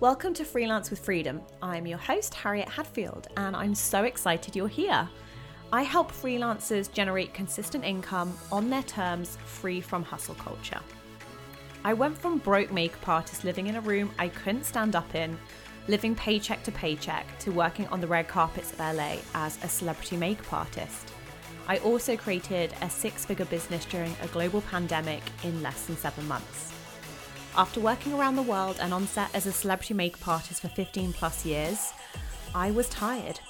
Welcome to Freelance with Freedom. I'm your host, Harriet Hadfield, and I'm so excited you're here. I help freelancers generate consistent income on their terms, free from hustle culture. I went from broke makeup artist living in a room I couldn't stand up in, living paycheck to paycheck, to working on the red carpets of LA as a celebrity makeup artist. I also created a six figure business during a global pandemic in less than seven months. After working around the world and on set as a celebrity makeup artist for 15 plus years, I was tired.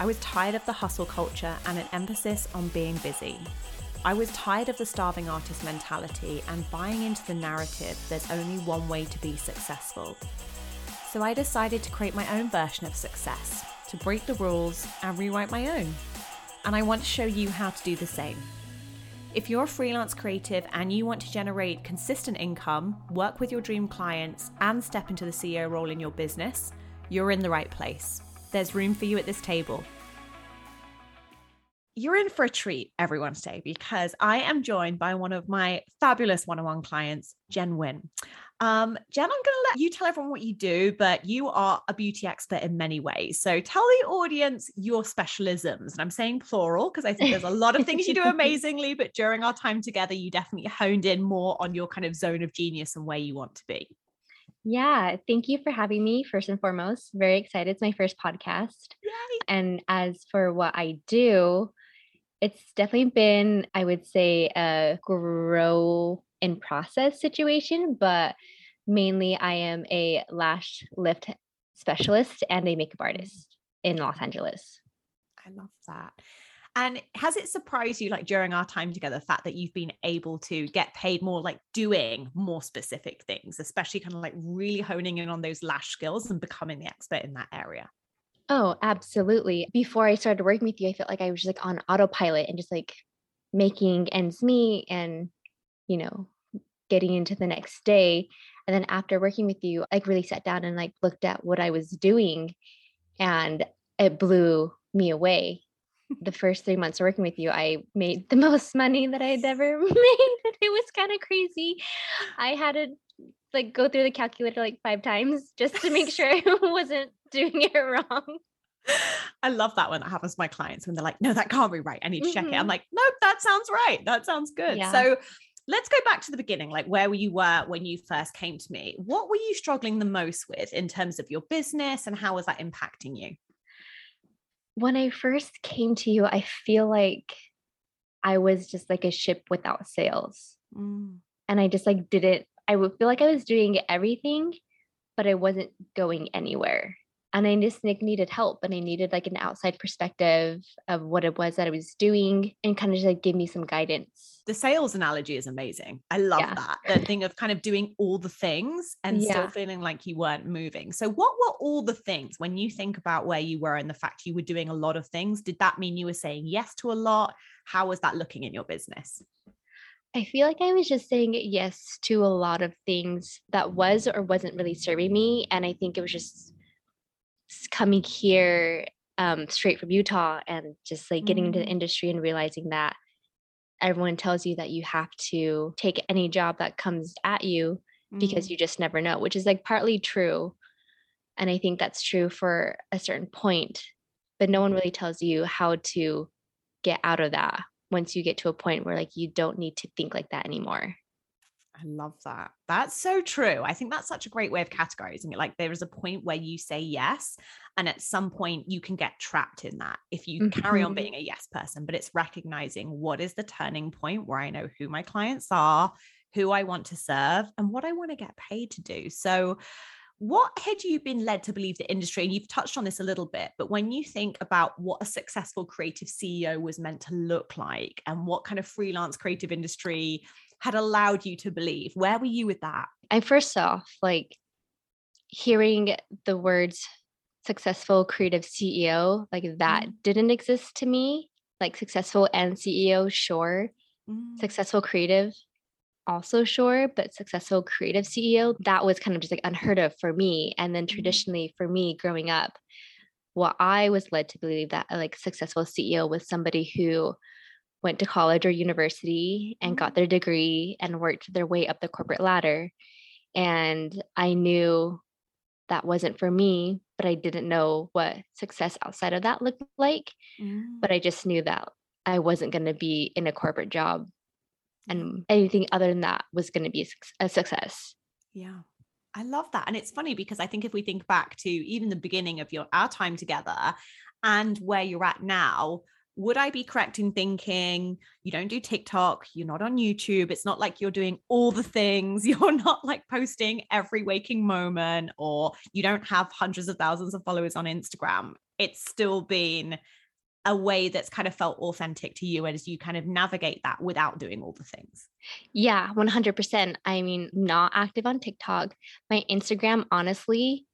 I was tired of the hustle culture and an emphasis on being busy. I was tired of the starving artist mentality and buying into the narrative there's only one way to be successful. So I decided to create my own version of success, to break the rules and rewrite my own. And I want to show you how to do the same. If you're a freelance creative and you want to generate consistent income, work with your dream clients, and step into the CEO role in your business, you're in the right place. There's room for you at this table you're in for a treat everyone today because I am joined by one of my fabulous one on one clients, Jen Wynn. Um, Jen, I'm going to let you tell everyone what you do, but you are a beauty expert in many ways. So tell the audience your specialisms. And I'm saying plural because I think there's a lot of things you do amazingly, but during our time together, you definitely honed in more on your kind of zone of genius and where you want to be. Yeah, thank you for having me first and foremost. Very excited. It's my first podcast. Yay. And as for what I do, it's definitely been, I would say, a grow in process situation, but mainly I am a lash lift specialist and a makeup mm-hmm. artist in Los Angeles. I love that. And has it surprised you, like during our time together, the fact that you've been able to get paid more, like doing more specific things, especially kind of like really honing in on those lash skills and becoming the expert in that area? Oh, absolutely. Before I started working with you, I felt like I was just like on autopilot and just like making ends meet and, you know, getting into the next day. And then after working with you, I like really sat down and like looked at what I was doing and it blew me away. the first three months of working with you, I made the most money that I'd ever made. it was kind of crazy. I had to like go through the calculator like five times just to make sure I wasn't doing it wrong. I love that when that happens to my clients when they're like, no, that can't be right. I need to check mm-hmm. it. I'm mm-hmm. like, nope, that sounds right. That sounds good. Yeah. So let's go back to the beginning, like where were you were when you first came to me. What were you struggling the most with in terms of your business and how was that impacting you? When I first came to you, I feel like I was just like a ship without sails. Mm. And I just like didn't, I would feel like I was doing everything, but I wasn't going anywhere and I just like, needed help and I needed like an outside perspective of what it was that I was doing and kind of just like give me some guidance. The sails analogy is amazing. I love yeah. that. The thing of kind of doing all the things and yeah. still feeling like you weren't moving. So what were all the things when you think about where you were and the fact you were doing a lot of things? Did that mean you were saying yes to a lot? How was that looking in your business? I feel like I was just saying yes to a lot of things that was or wasn't really serving me. And I think it was just coming here um, straight from Utah and just like getting mm. into the mm. industry and realizing that everyone tells you that you have to take any job that comes at you mm. because you just never know, which is like partly true. And I think that's true for a certain point, but no one really tells you how to get out of that once you get to a point where like you don't need to think like that anymore. I love that. That's so true. I think that's such a great way of categorizing it. Like there is a point where you say yes, and at some point you can get trapped in that if you mm-hmm. carry on mm-hmm. being a yes person. But it's recognizing what is the turning point where I know who my clients are, who I want to serve, and what I want to get paid to do. So, what had you been led to believe the industry and you've touched on this a little bit but when you think about what a successful creative ceo was meant to look like and what kind of freelance creative industry had allowed you to believe. Where were you with that? I first off, like hearing the words successful creative CEO, like that mm. didn't exist to me. Like successful and CEO, sure. Mm. Successful creative, also sure, but successful creative CEO, that was kind of just like unheard of for me. And then mm. traditionally for me growing up, what I was led to believe that like successful CEO was somebody who went to college or university and got mm-hmm. their degree and worked their way up the corporate ladder. And I knew that wasn't for me, but I didn't know what success outside of that looked like. Mm. But I just knew that I wasn't going to be in a corporate job and anything other than that was going to be a success. Yeah. I love that. And it's funny because I think if we think back to even the beginning of your our time together and where you're at now, would I be correct in thinking you don't do TikTok, you're not on YouTube, it's not like you're doing all the things, you're not like posting every waking moment, or you don't have hundreds of thousands of followers on Instagram. It's still been a way that's kind of felt authentic to you as you kind of navigate that without doing all the things. Yeah, 100%. I mean, not active on TikTok. My Instagram, honestly,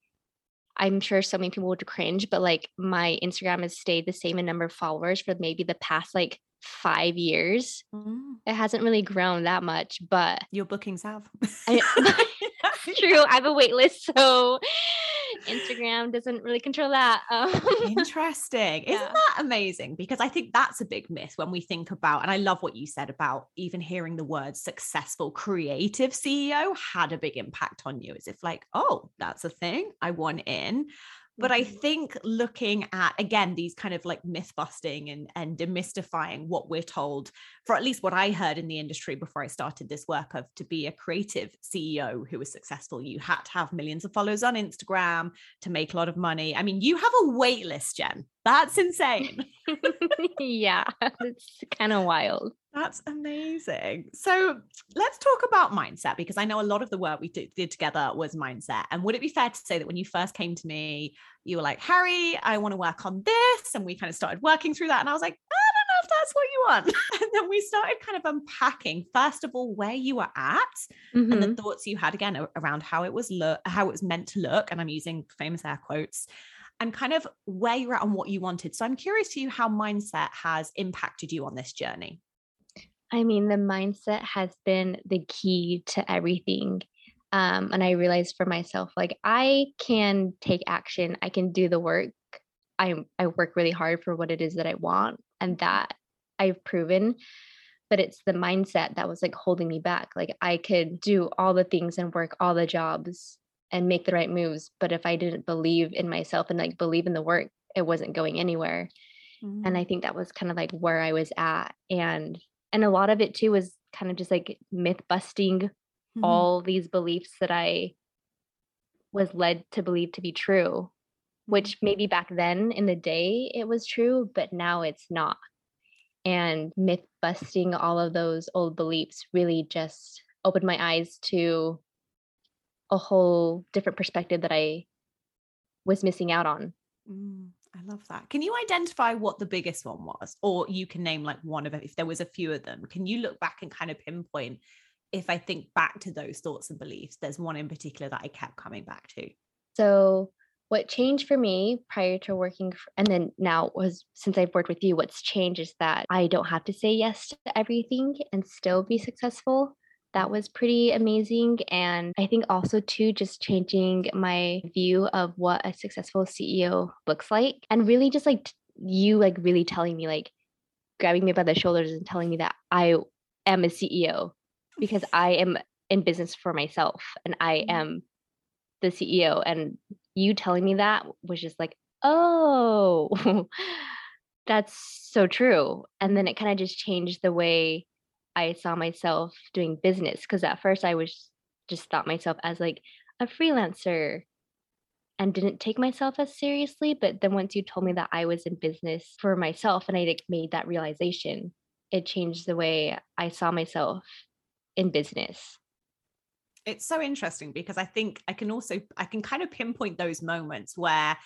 I'm sure so many people would cringe, but like my Instagram has stayed the same in number of followers for maybe the past like five years. Mm. It hasn't really grown that much, but your bookings have. I, true. I have a wait list, so Instagram doesn't really control that. Um, Interesting. Yeah. Isn't that amazing? Because I think that's a big myth when we think about, and I love what you said about even hearing the word successful creative CEO had a big impact on you. As if, like, oh, that's a thing. I want in. But I mm-hmm. think looking at again these kind of like myth busting and, and demystifying what we're told, for at least what I heard in the industry before I started this work of to be a creative CEO who was successful, you had to have millions of followers on Instagram to make a lot of money. I mean, you have a wait list, Jen. That's insane. yeah, it's kind of wild. That's amazing. So let's talk about mindset because I know a lot of the work we did, did, together was mindset. And would it be fair to say that when you first came to me, you were like, Harry, I want to work on this? And we kind of started working through that. And I was like, I don't know if that's what you want. and then we started kind of unpacking, first of all, where you were at mm-hmm. and the mm-hmm. thoughts you had again around how it was look, how it was meant to look. And I'm using famous air quotes and kind of where you're at and what you wanted. So I'm curious to you how mindset has impacted you on this journey. I mean, the mindset has been the key to everything. Um, and I realized for myself, like I can take action, I can do the work. I I work really hard for what it is that I want, and that I've proven. But it's the mindset that was like holding me back. Like I could do all the things and work all the jobs and make the right moves, but if I didn't believe in myself and like believe in the work, it wasn't going anywhere. Mm-hmm. And I think that was kind of like where I was at, and and a lot of it too was kind of just like myth busting mm-hmm. all these beliefs that I was led to believe to be true, which mm-hmm. maybe back then in the day it was true, but now it's not. And myth busting all of those old beliefs really just opened my eyes to a whole different perspective that I was missing out on. Mm. I love that. Can you identify what the biggest one was? Or you can name like one of it if there was a few of them. Can you look back and kind of pinpoint if I think back to those thoughts and beliefs, there's one in particular that I kept coming back to? So what changed for me prior to working for, and then now was since I've worked with you, what's changed is that I don't have to say yes to everything and still be successful that was pretty amazing. And I think also, too, just changing my view of what a successful CEO looks like and really just like you, like really telling me, like grabbing me by the shoulders and telling me that I am a CEO because I am in business for myself and I mm-hmm. am the CEO. And you telling me that was just like, oh, that's so true. And then it kind of just changed the way I saw myself doing business because at first I was just thought myself as like a freelancer and didn't take myself as seriously. But then once you told me that I was in business for myself and I like made that realization, it changed the way I saw myself in business. It's so interesting because I think I can also I can kind of pinpoint those moments where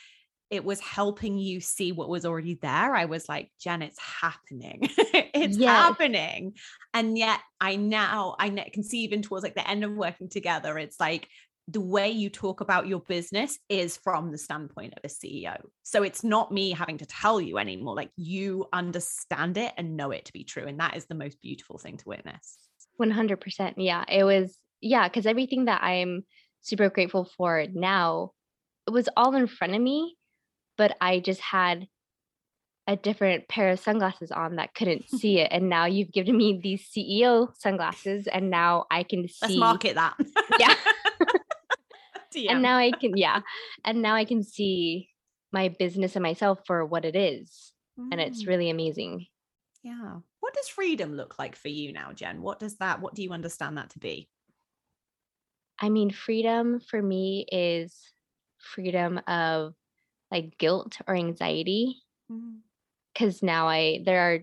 it was helping you see what was already there. I was like, Jen, it's happening. it's yes. happening. And yet I now I can see even towards like the end of working together, it's like the way you talk about your business is from the standpoint of a CEO. So it's not me having to tell you anymore. Like you understand it and know it to be true. And that is the most beautiful thing to witness. 100%. Yeah. It was, yeah. Cause everything that I'm super grateful for now, it was all in front of me but I just had a different pair of sunglasses on that couldn't see it. And now you've given me these CEO sunglasses, and now I can see. Let's market that. Yeah. and now I can, yeah. And now I can see my business and myself for what it is. Mm. And it's mm. really amazing. Yeah. What does freedom look like for you now, Jen? What does that, what do you understand that to be? I mean, freedom for me is freedom of like guilt or anxiety. Because mm. now I, there are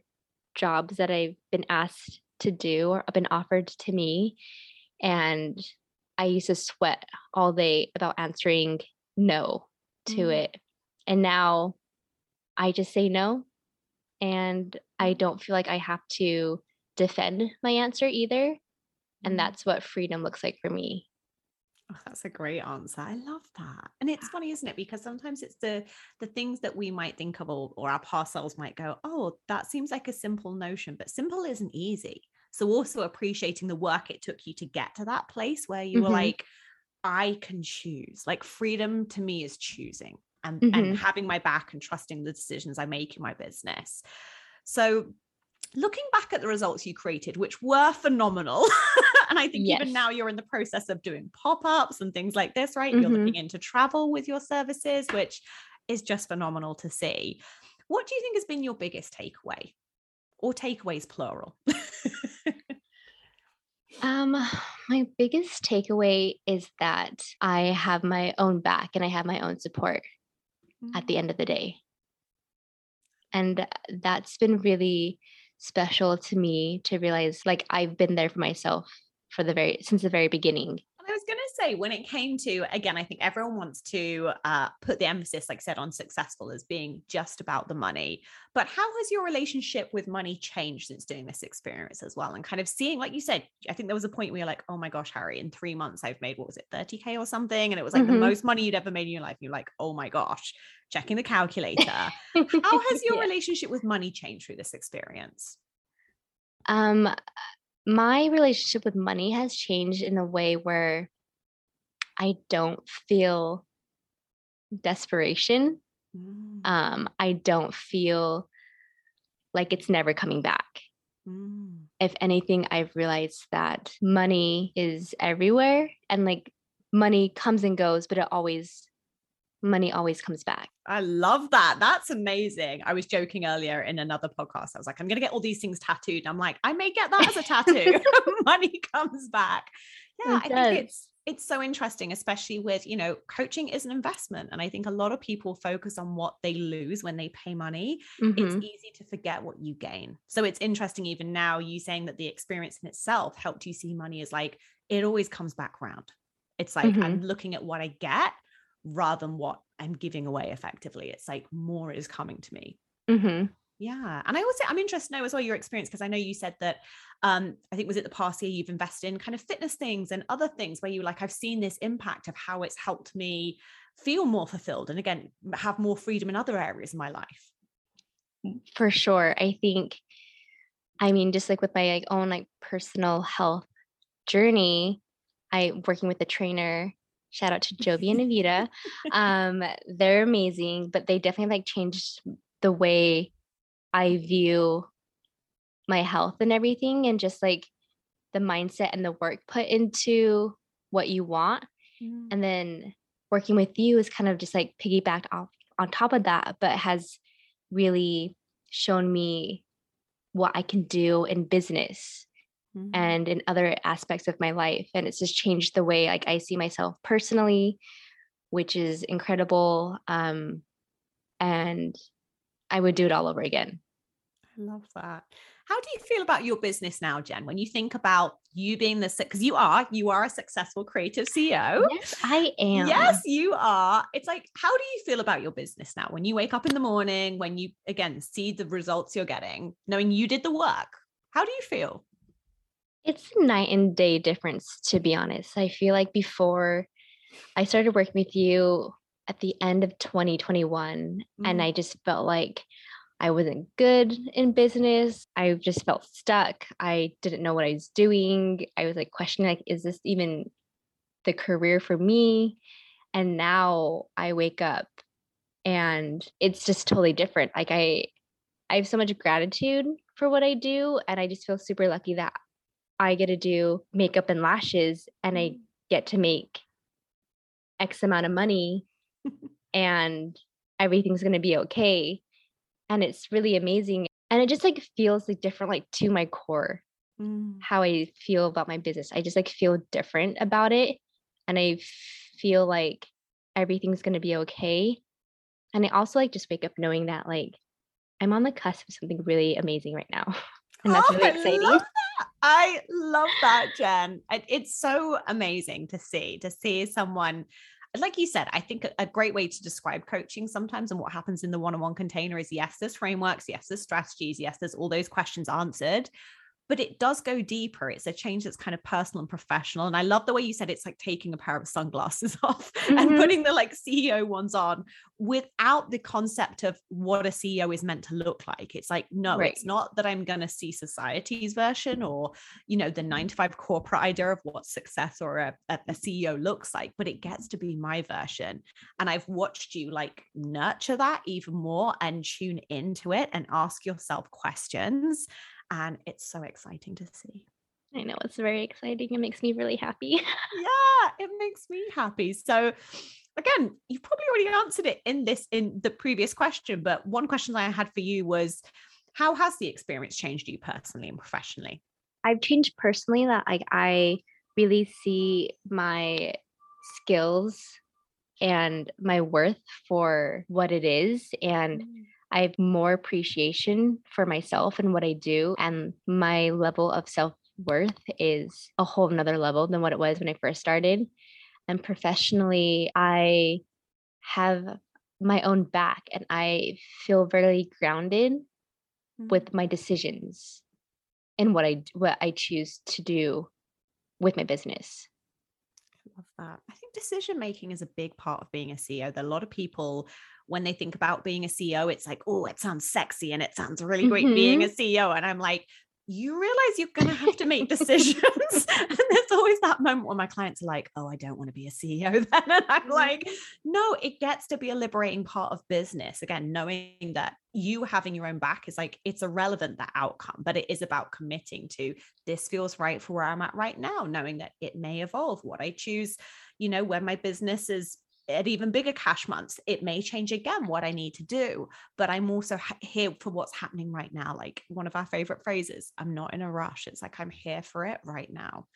jobs that I've been asked to do or been offered to me. And I used to sweat all day about answering no to mm. it. And now I just say no. And I don't feel like I have to defend my answer either. And mm. that's what freedom looks like for me. Oh, that's a great answer. I love that. And it's funny, isn't it? Because sometimes it's the the things that we might think of or, or our past selves might go, oh, that seems like a simple notion, but simple isn't easy. So also appreciating the work it took you to get to that place where you mm-hmm. were like, I can choose. Like freedom to me is choosing and, mm-hmm. and having my back and trusting the decisions I make in my business. So looking back at the results you created, which were phenomenal. and I think yes. even now you're in the process of doing pop-ups and things like this, right? Mm-hmm. You're looking into travel with your services, which is just phenomenal to see. What do you think has been your biggest takeaway? Or takeaways plural? um my biggest takeaway is that I have my own back and I have my own support mm-hmm. at the end of the day. And that's been really special to me to realize like I've been there for myself for the very since the very beginning I was going to say, when it came to, again, I think everyone wants to uh, put the emphasis, like I said, on successful as being just about the money. But how has your relationship with money changed since doing this experience as well? And kind of seeing, like you said, I think there was a point where you're like, oh my gosh, Harry, in three months, I've made, what was it, 30K or something? And it was like mm-hmm. the most money you'd ever made in your life. And you're like, oh my gosh, checking the calculator. how has your yeah. relationship with money changed through this experience? Um, my relationship with money has changed in a way where I don't feel desperation. Mm. Um, I don't feel like it's never coming back. Mm. If anything, I've realized that money is everywhere and like money comes and goes, but it always money always comes back. I love that. That's amazing. I was joking earlier in another podcast. I was like, I'm going to get all these things tattooed. And I'm like, I may get that as a tattoo. money comes back. Yeah, it I does. think it's it's so interesting especially with you know coaching is an investment and i think a lot of people focus on what they lose when they pay money mm-hmm. it's easy to forget what you gain so it's interesting even now you saying that the experience in itself helped you see money as like it always comes back round it's like mm-hmm. i'm looking at what i get rather than what I'm giving away effectively. It's like more is coming to me. Mm-hmm. Yeah. And I also, I'm interested to know as well your experience, because I know you said that, um, I think was it the past year you've invested in kind of fitness things and other things where you like, I've seen this impact of how it's helped me feel more fulfilled and again, have more freedom in other areas of my life. For sure. I think, I mean, just like with my like own like personal health journey, I working with a trainer Shout out to Jovi and Avita. Um, they're amazing, but they definitely like changed the way I view my health and everything, and just like the mindset and the work put into what you want. Mm. And then working with you is kind of just like piggybacked off on top of that, but has really shown me what I can do in business mm-hmm. and in other aspects of my life and it's just changed the way like i see myself personally which is incredible um and i would do it all over again. I love that. How do you feel about your business now jen when you think about you being the because you are you are a successful creative ceo yes i am. yes you are. It's like how do you feel about your business now when you wake up in the morning when you again see the results you're getting knowing you did the work? How do you feel it's a night and day difference, to be honest. I feel like before I started working with you at the end of 2021, mm-hmm. and I just felt like I wasn't good in business. I just felt stuck. I didn't know what I was doing. I was like questioning, like, is this even the career for me? And now I wake up and it's just totally different. Like I I have so much gratitude for what I do. And I just feel super lucky that I get to do makeup and lashes and I mm. get to make X amount of money and everything's going to be okay. And it's really amazing. And it just like feels like different, like to my core, mm. how I feel about my business. I just like feel different about it. And I feel like everything's going to be okay. And I also like just wake up knowing that like I'm on the cusp of something really amazing right now. And that's oh, really exciting. I love that. Jen. It's so amazing to see, to see someone like you said, I think a great way to describe coaching sometimes and what happens in the one on one container is yes, there's frameworks, yes, there's strategies, yes, there's all those questions answered but it does go deeper. It's a change that's kind of personal and professional. And I love the way you said it's like taking a pair of sunglasses off mm-hmm. and putting the like CEO ones on without the concept of what a CEO is meant to look like. It's like, no, right. it's not that I'm going to see society's version or, you know, the nine to five corporate idea of what success or a, a CEO looks like, but it gets to be my version. And I've watched you like nurture that even more and tune into it and ask yourself questions and it's so exciting to see. I know it's very exciting. It makes me really happy. yeah, it makes me happy. So again, you've probably already answered it in this in the previous question, but one question I had for you was how has the experience changed you personally and professionally? I've changed personally that like I really see my skills and my worth for what it is and mm. I have more appreciation for myself and what I do. And my level of self worth is a whole nother level than what it was when I first started. And professionally, I have my own back and I feel very grounded mm-hmm. with my decisions and what I what I choose to do with my business. I love that. I think decision making is a big part of being a CEO. There are a lot of people when they think about being a CEO, it's like, oh, it sounds sexy and it sounds really great mm-hmm. being a CEO. And I'm like, you realize you're going to have to make decisions. and there's always that moment where my clients are like, oh, I don't want to be a CEO then. And I'm mm-hmm. like, no, it gets to be a liberating part of business. Again, knowing that you having your own back is like, it's irrelevant that outcome, but it is about committing to this feels right for where I'm at right now, knowing that it may evolve what I choose, you know, when my business is at even bigger cash months, it may change again what I need to do. But I'm also ha- here for what's happening right now. Like one of our favorite phrases, I'm not in a rush. It's like I'm here for it right now.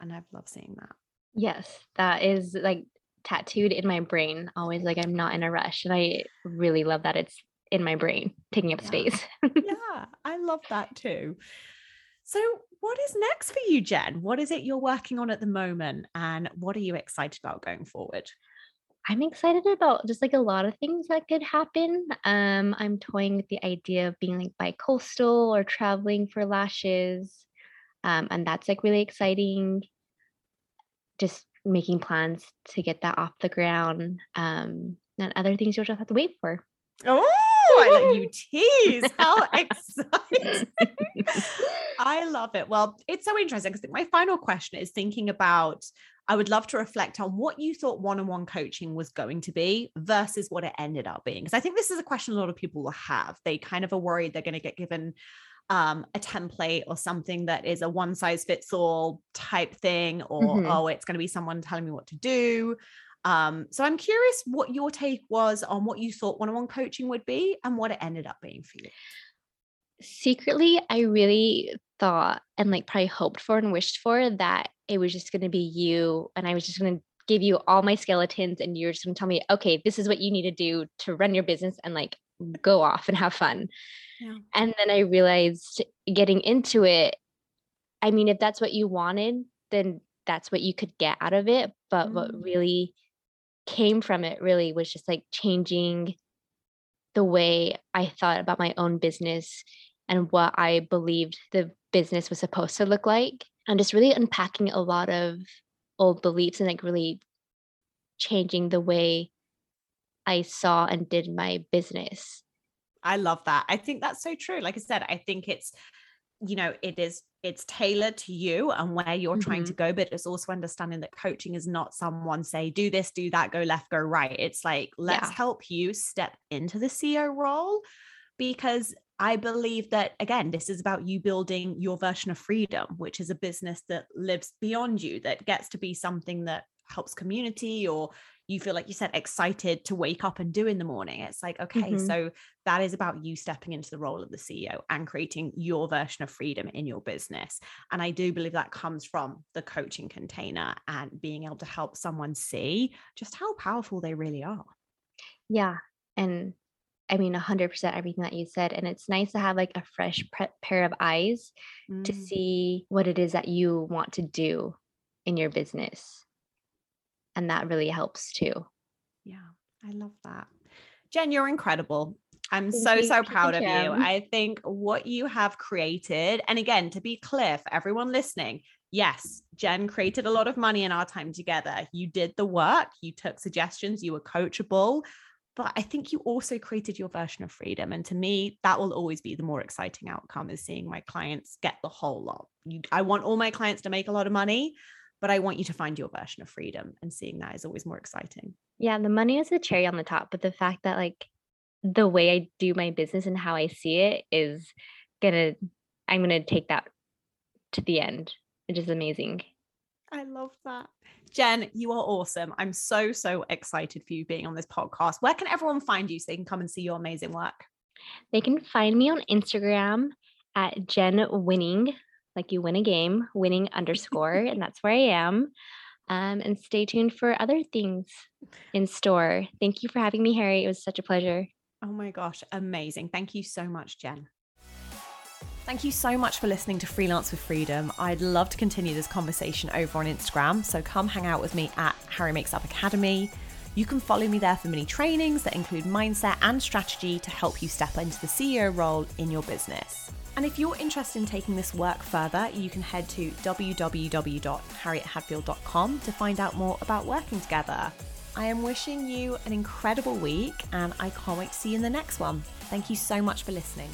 And I've loved seeing that. Yes, that is like tattooed in my brain, always like I'm not in a rush. And I really love that it's in my brain, taking up yeah. space. yeah, I love that too. So, what is next for you, Jen? What is it you're working on at the moment? And what are you excited about going forward? I'm excited about just like a lot of things that could happen. Um, I'm toying with the idea of being like bi-coastal or traveling for lashes. Um, and that's like really exciting. Just making plans to get that off the ground. Um, and other things you'll just have to wait for. Oh, I let you tease. How exciting. I love it. Well, it's so interesting because my final question is thinking about I would love to reflect on what you thought one on one coaching was going to be versus what it ended up being. Because I think this is a question a lot of people will have. They kind of are worried they're going to get given um, a template or something that is a one size fits all type thing, or mm-hmm. oh, it's going to be someone telling me what to do. Um, so I'm curious what your take was on what you thought one on one coaching would be and what it ended up being for you. Secretly, I really thought and like probably hoped for and wished for that it was just going to be you and I was just going to give you all my skeletons and you're just going to tell me, okay, this is what you need to do to run your business and like go off and have fun. Yeah. And then I realized getting into it, I mean, if that's what you wanted, then that's what you could get out of it. But mm. what really came from it really was just like changing the way I thought about my own business and what I believed the business was supposed to look like and just really unpacking a lot of old beliefs and like really changing the way I saw and did my business. I love that. I think that's so true. Like I said, I think it's, you know, it is, it's tailored to you and where you're mm-hmm. trying to mm-hmm. go, but it's also understanding that coaching is not someone say, do this, do that, go left, go right. It's like, let's yeah. help you step into the CEO role because I believe that, again, this is about you building your version of freedom, which is a business that lives beyond you, that gets to be something that helps community or you feel like you said excited to wake up and do in the morning. It's like, okay, mm-hmm. so that is about you stepping into the role of the CEO and creating your version of freedom in your business. And I do believe that comes from the coaching container and being able to help someone see just how powerful they really are. Yeah. And I mean, 100% everything that you said. And it's nice to have like a fresh pre- pair of eyes mm. to see what it is that you want to do in your business and that really helps too. Yeah, I love that. Jen, you're incredible. I'm Thank so, you. so proud of you. I think what you have created, and again, to be clear for everyone listening, yes, Jen created a lot of money in our time together. You did the work, you took suggestions, you were coachable. But I think you also created your version of freedom. And to me, that will always be the more exciting outcome is seeing my clients get the whole lot. You, I want all my clients to make a lot of money, but I want you to find your version of freedom and seeing that is always more exciting. Yeah, the money is the cherry on the top, but the fact that like the way I do my business and how I see it is gonna I'm gonna take that to the end. It is amazing. I love that. Jen, you are awesome. I'm so, so excited for you being on this podcast. Where can everyone find you so they can come and see your amazing work? They can find me on Instagram at Jen Winning like you win a game, winning underscore, and that's where I am. Um, and stay tuned for other things in store. Thank you for having me, Harry. It was such a pleasure. Oh my gosh, amazing. Thank you so much, Jen. Thank you so much for listening to Freelance with Freedom. I'd love to continue this conversation over on Instagram, so come hang out with me at Harry Makes Up Academy. You can follow me there for mini trainings that include mindset and strategy to help you step into the CEO role in your business. And if you're interested in taking this work further, you can head to www.harriethadfield.com to find out more about working together. I am wishing you an incredible week and I can't wait to see you in the next one. Thank you so much for listening.